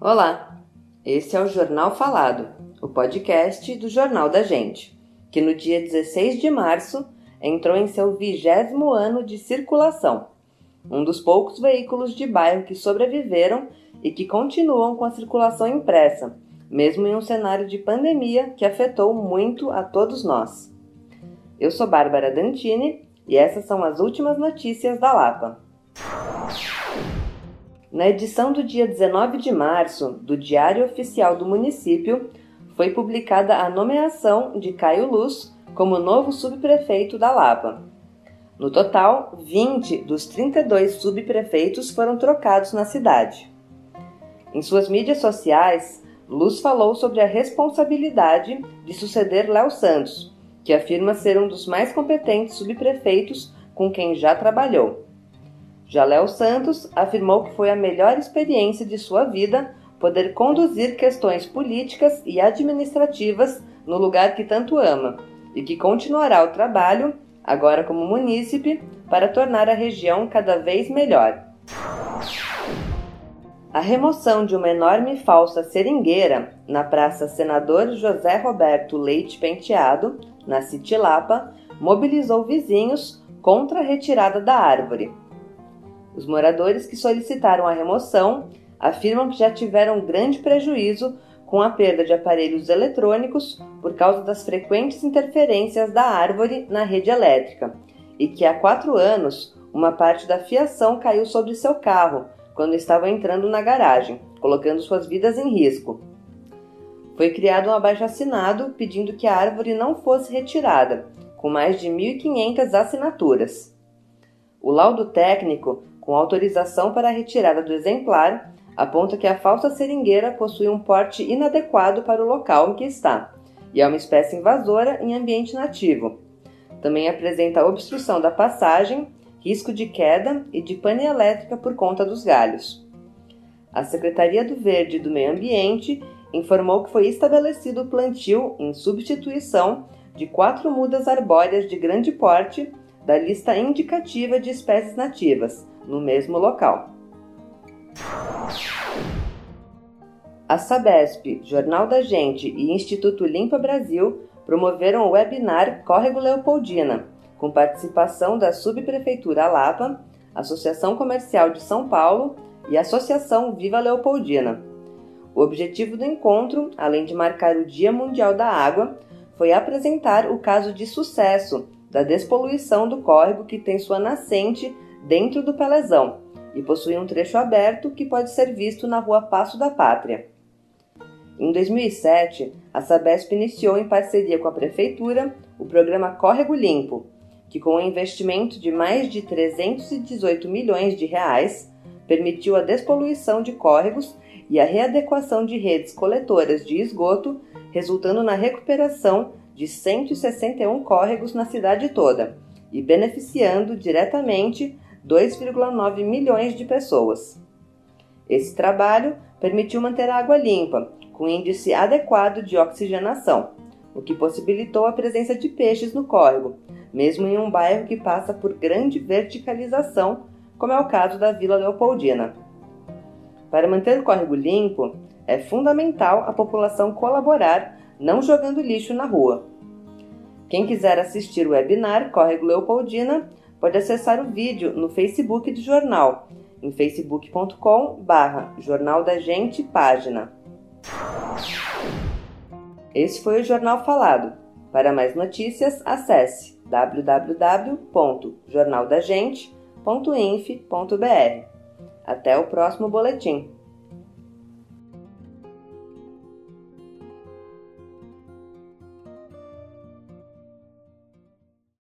Olá, esse é o Jornal Falado, o podcast do Jornal da Gente, que no dia 16 de março entrou em seu vigésimo ano de circulação, um dos poucos veículos de bairro que sobreviveram e que continuam com a circulação impressa, mesmo em um cenário de pandemia que afetou muito a todos nós. Eu sou Bárbara Dantini e essas são as últimas notícias da Lapa. Na edição do dia 19 de março do Diário Oficial do Município, foi publicada a nomeação de Caio Luz como novo subprefeito da Lapa. No total, 20 dos 32 subprefeitos foram trocados na cidade. Em suas mídias sociais, Luz falou sobre a responsabilidade de suceder Léo Santos, que afirma ser um dos mais competentes subprefeitos com quem já trabalhou. Já Léo Santos afirmou que foi a melhor experiência de sua vida poder conduzir questões políticas e administrativas no lugar que tanto ama e que continuará o trabalho, agora como munícipe, para tornar a região cada vez melhor. A remoção de uma enorme falsa seringueira na Praça Senador José Roberto Leite Penteado, na Citilapa, mobilizou vizinhos contra a retirada da árvore. Os moradores que solicitaram a remoção afirmam que já tiveram grande prejuízo com a perda de aparelhos eletrônicos por causa das frequentes interferências da árvore na rede elétrica e que há quatro anos uma parte da fiação caiu sobre seu carro quando estava entrando na garagem, colocando suas vidas em risco. Foi criado um abaixo-assinado pedindo que a árvore não fosse retirada, com mais de 1.500 assinaturas. O laudo técnico com autorização para a retirada do exemplar, aponta que a falsa seringueira possui um porte inadequado para o local em que está e é uma espécie invasora em ambiente nativo. Também apresenta obstrução da passagem, risco de queda e de pane elétrica por conta dos galhos. A Secretaria do Verde e do Meio Ambiente informou que foi estabelecido o plantio em substituição de quatro mudas arbóreas de grande porte da lista indicativa de espécies nativas, no mesmo local. A Sabesp, Jornal da Gente e Instituto Limpa Brasil promoveram o webinar Córrego Leopoldina, com participação da Subprefeitura Lapa, Associação Comercial de São Paulo e Associação Viva Leopoldina. O objetivo do encontro, além de marcar o Dia Mundial da Água, foi apresentar o caso de sucesso da despoluição do córrego que tem sua nascente dentro do Pelezão e possui um trecho aberto que pode ser visto na rua Passo da Pátria. Em 2007, a Sabesp iniciou em parceria com a Prefeitura o programa Córrego Limpo, que com um investimento de mais de 318 milhões de reais, permitiu a despoluição de córregos e a readequação de redes coletoras de esgoto, resultando na recuperação de 161 córregos na cidade toda e beneficiando diretamente 2,9 milhões de pessoas. Esse trabalho permitiu manter a água limpa, com índice adequado de oxigenação, o que possibilitou a presença de peixes no córrego, mesmo em um bairro que passa por grande verticalização, como é o caso da Vila Leopoldina. Para manter o córrego limpo, é fundamental a população colaborar não jogando lixo na rua. Quem quiser assistir o webinar Córrego Leopoldina pode acessar o vídeo no Facebook do jornal, em facebook.com barra Jornal da Gente página. Esse foi o Jornal Falado. Para mais notícias, acesse www.jornaldagente.inf.br. Até o próximo boletim.